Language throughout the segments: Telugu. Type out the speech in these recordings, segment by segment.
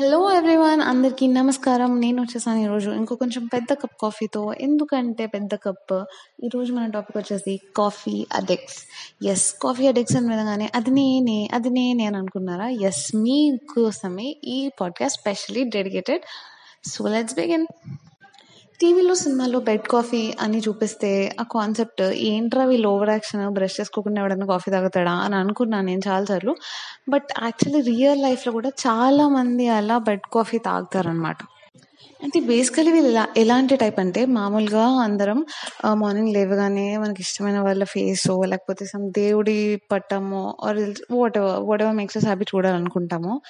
హలో ఎవ్రీవన్ అందరికీ నమస్కారం. నేను వచ్చేసాను ఈరోజు ఇంకో కొంచెం పెద్ద కప్ కాఫీతో. ఎందుకంటే పెద్ద కప్? ఈరోజు మన టాపిక్ వచ్చేసి coffee addicts yes coffee addicts అని వినగానే అది నేనే అది నేనే అని అనుకున్నారా? ఎస్ మీకోసమే ఈ podcast specially dedicated. So let's begin టీవీలో సినిమాలో బెడ్ కాఫీ అని చూపిస్తే ఆ కాన్సెప్ట్ ఏంట్రా వీళ్ళు ఓవర్ యాక్షన్ బ్రష్ చేసుకోకుండా ఎవడన్నా కాఫీ తాగుతాడా అని అనుకున్నాను నేను చాలాసార్లు. బట్ యాక్చువల్లీ రియల్ లైఫ్లో కూడా చాలామంది అలా బెడ్ కాఫీ తాగుతారనమాట అంటే బేసికలీ వీళ్ళు ఎలా ఎలాంటి టైప్ అంటే మామూలుగా అందరం మార్నింగ్ లేవగానే మనకి ఇష్టమైన వాళ్ళ ఫేసో లేకపోతే సమ్ దేవుడి పట్టము or whatever whatever makes us happy చూడాలనుకుంటామో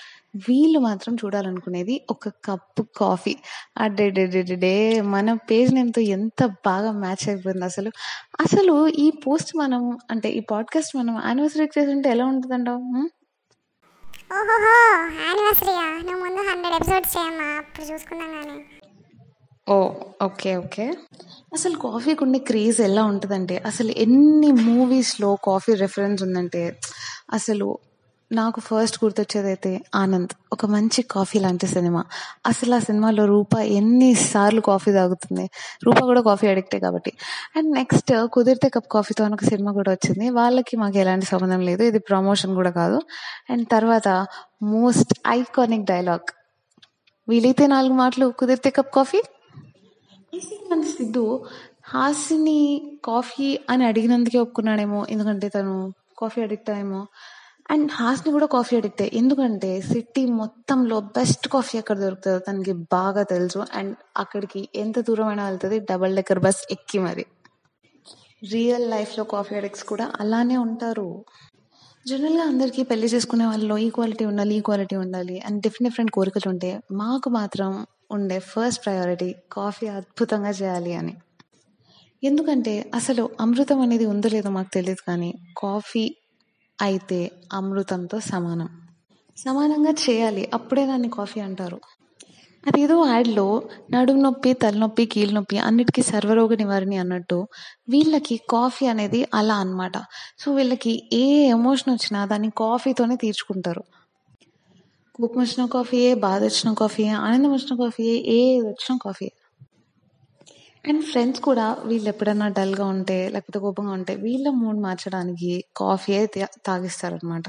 వీళ్ళు మాత్రం చూడాలనుకునేది ఒక కప్పు కాఫీ అడ్డే డే మన పేజ్ నేమ్తో ఎంత బాగా మ్యాచ్ అయిపోయింది అసలు. అసలు ఈ పోస్ట్ మనం అంటే ఈ పాడ్కాస్ట్ మనం యానివర్సరీ చేస్తుంటే ఎలా ఉంటుందంటావు? ఓహోహో యానివర్సరీయా నువ్వు ముందు హండ్రెడ్ ఎపిసోడ్స్ చేయమ్మా అప్పుడు చూసుకుందాం కానీ ఓ ఓకే ఓకే. అసలు కాఫీకి ఉండే క్రేజ్ ఎలా ఉంటుందంటే అసలు ఎన్ని మూవీస్లో కాఫీ రెఫరెన్స్ ఉందంటే అసలు నాకు ఫస్ట్ గుర్తొచ్చేది అయితే ఆనంద్. ఒక మంచి కాఫీ లాంటి సినిమా. అసలు ఆ సినిమాలో రూప ఎన్నిసార్లు కాఫీ తాగుతుంది? రూప కూడా కాఫీ అడిక్టే కాబట్టి. అండ్ నెక్స్ట్ కుదిరితే కప్ కాఫీతో అని ఒక సినిమా కూడా వచ్చింది. వాళ్ళకి మాకు ఎలాంటి సంబంధం లేదు. ఇది ప్రమోషన్ కూడా కాదు. అండ్ తర్వాత మోస్ట్ ఐకానిక్ డైలాగ్ వీలైతే నాలుగు మాటలు కుదిరితే కప్ కాఫీ? మన సిద్ధు హాసిని కాఫీ అని అడిగినందుకే ఒప్పుకున్నాడేమో. ఎందుకంటే తను కాఫీ అడిక్ట్ ఏమో. అండ్ హాస్ని కూడా కాఫీ అడిగితే ఎందుకంటే సిటీ మొత్తంలో బెస్ట్ కాఫీ ఎక్కడ దొరుకుతుందో తనకి బాగా తెలుసు. అండ్ అక్కడికి ఎంత దూరమైనా వెళ్తుంది డబల్ డెక్కర్ బస్ ఎక్కి మరి. రియల్ లైఫ్లో కాఫీ అడిక్స్ కూడా అలానే ఉంటారు. జనరల్గా అందరికీ పెళ్ళి చేసుకునే వాళ్ళలో ఈక్వాలిటీ ఉండాలి ఈక్వాలిటీ ఉండాలి అండ్ డిఫరెంట్ డిఫరెంట్ కోరికలు ఉంటే మాకు మాత్రం ఉండే ఫస్ట్ ప్రయారిటీ కాఫీ అద్భుతంగా చేయాలి అని. ఎందుకంటే అసలు అమృతం అనేది ఉందో లేదో మాకు తెలియదు కానీ కాఫీ అయితే అమృతంతో సమానం. సమానంగా చేయాలి. అప్పుడే దాన్ని కాఫీ అంటారు. అదేదో యాడ్లో నడుము నొప్పి తలనొప్పి కీళ్ళ నొప్పి అన్నిటికీ సర్వరోగ నివారణి అన్నట్టు వీళ్ళకి కాఫీ అనేది అలా అన్నమాట. సో వీళ్ళకి ఏ ఎమోషన్ వచ్చినా దాన్ని కాఫీతోనే తీర్చుకుంటారు. కోపం వచ్చిన కాఫీయే బాధ వచ్చిన కాఫీయే ఆనందం వచ్చిన కాఫీయే ఏది వచ్చిన కాఫీయే. అండ్ ఫ్రెండ్స్ కూడా వీళ్ళు ఎప్పుడైనా డల్గా ఉంటే లేకపోతే కోపంగా ఉంటే వీళ్ళ మూడ్ మార్చడానికి కాఫీయే తాగిస్తారనమాట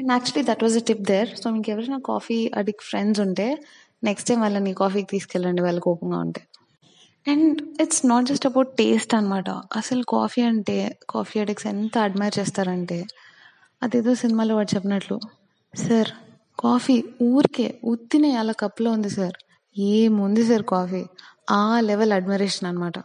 and actually that was a tip there so మీకు ఎవరైనా కాఫీ అడిక్ ఫ్రెండ్స్ ఉంటే నెక్స్ట్ టైం వాళ్ళని కాఫీకి తీసుకెళ్ళండి వాళ్ళు కోపంగా ఉంటే. And it's not just about taste అనమాట అసలు కాఫీ అంటే కాఫీ అడిక్స్ ఎంత అడ్మైర్ చేస్తారంటే అదేదో సినిమాలో వాడు చెప్పినట్లు సార్ కాఫీ ఊరికే ఉత్తినే అలా కప్లో ఉంది సార్. ఏముంది సార్ కాఫీ ఆ లెవెల్ అడ్మిరేషన్ అనమాట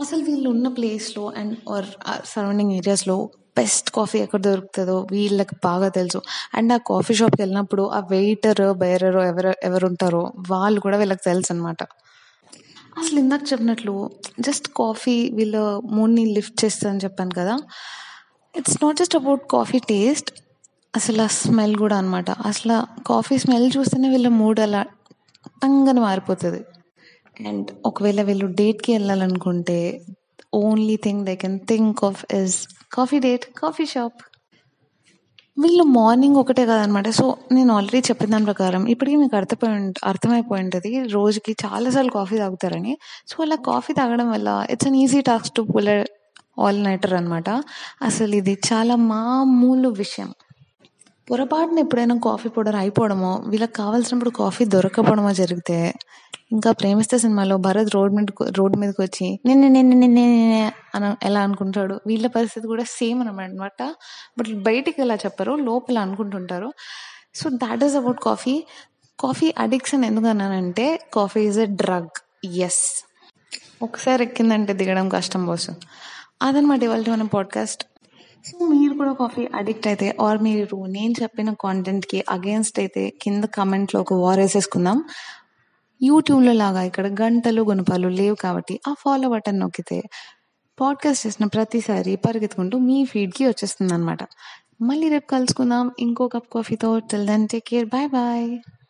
అసలు వీళ్ళు ఉన్న ప్లేస్లో అండ్ ఆర్ సరౌండింగ్ ఏరియాస్లో బెస్ట్ కాఫీ ఎక్కడ దొరుకుతుందో వీళ్ళకి బాగా తెలుసు. అండ్ ఆ కాఫీ షాప్కి వెళ్ళినప్పుడు ఆ వెయిటర్ బేరర్ ఎవరు ఎవరు ఉంటారో వాళ్ళు కూడా వీళ్ళకి తెలుసు అనమాట అసలు ఇందాక చెప్పినట్లు జస్ట్ కాఫీ వీళ్ళ మూడ్ని లిఫ్ట్ చేస్తుందని చెప్పాను కదా. It's not just about coffee taste అసలు ఆ స్మెల్ కూడా అనమాట అసలు కాఫీ స్మెల్ చూస్తేనే వీళ్ళ మూడ్ అలా టంగని మారిపోతుంది. అండ్ ఒకవేళ వీళ్ళు డేట్కి వెళ్ళాలనుకుంటే only thing they can think of is coffee date coffee shop వీళ్ళు మార్నింగ్ ఒకటే కదనమాట. సో నేను ఆల్రెడీ చెప్పిన దాని ప్రకారం ఇప్పటికీ మీకు అర్థమై అర్థమైపోయి ఉంటుంది. రోజుకి చాలాసార్లు కాఫీ తాగుతారని. సో అలా కాఫీ తాగడం వల్ల it's an easy task to pull all nighter అనమాట అసలు ఇది చాలా మామూలు విషయం. పొరపాటున ఎప్పుడైనా కాఫీ పౌడర్ అయిపోవడమో వీళ్ళకి కావాల్సినప్పుడు కాఫీ దొరకపోవడమో జరిగితే ఇంకా ప్రేమిస్తే సినిమాలో భరత్ రోడ్ మీద రోడ్ మీదకి వచ్చి నిన్ను నిన్ను నిన్ను అని ఎలా అనుకుంటాడు? వీళ్ళ పరిస్థితి కూడా సేమ్ అనమాట బట్ బయటికి ఎలా చెప్పరు లోపల అనుకుంటుంటారు. So that is about coffee coffee addiction ఎందుకు అన్నానంటే coffee is a drug yes ఒకసారి ఎక్కిందంటే దిగడం కష్టం బాస్ అదనమాట ఇవాళ మన పాడ్కాస్ట్ సో మీరు కూడా కాఫీ అడిక్ట్ అయితే ఆర్ మీరు నేను చెప్పిన కాంటెంట్కి అగేన్స్ట్ అయితే కింద కమెంట్లో ఒక వార్ వేసేసుకుందాం. యూట్యూబ్లో లాగా ఇక్కడ గంటలు గుణపాలు లేవు కాబట్టి ఆ ఫాలో బటన్ నొక్కితే పాడ్కాస్ట్ చేసిన ప్రతిసారి పరిగెత్తుకుంటూ మీ ఫీడ్కి వచ్చేస్తుంది అనమాట మళ్ళీ రేపు కలుసుకుందాం. ఇంకో cup కాఫీతో till then take care bye bye